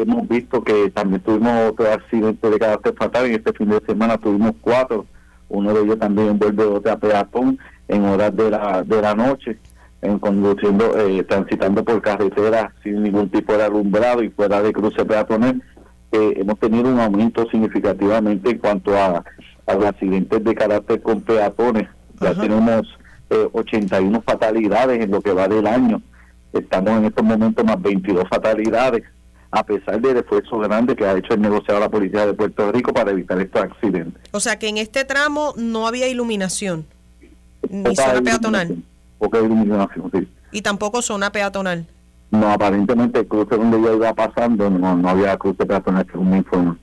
hemos visto que también tuvimos otro accidente de carácter fatal. En este fin de semana tuvimos cuatro. Uno de ellos también envuelve otra peatón en horas de la, de la noche, en conduciendo, eh, transitando por carretera sin ningún tipo de alumbrado y fuera de cruce peatonal. Eh, hemos tenido un aumento significativamente en cuanto a, a los accidentes de carácter con peatones. Ya tenemos eh, 81 fatalidades en lo que va del año. Estamos en estos momentos más 22 fatalidades, a pesar del esfuerzo grande que ha hecho el negociado la Policía de Puerto Rico para evitar estos accidentes. O sea que en este tramo no había iluminación, ni zona peatonal. Poca iluminación, sí. Y tampoco zona peatonal. No, aparentemente el cruce donde yo iba pasando no, no había cruce peatonal, según me informan.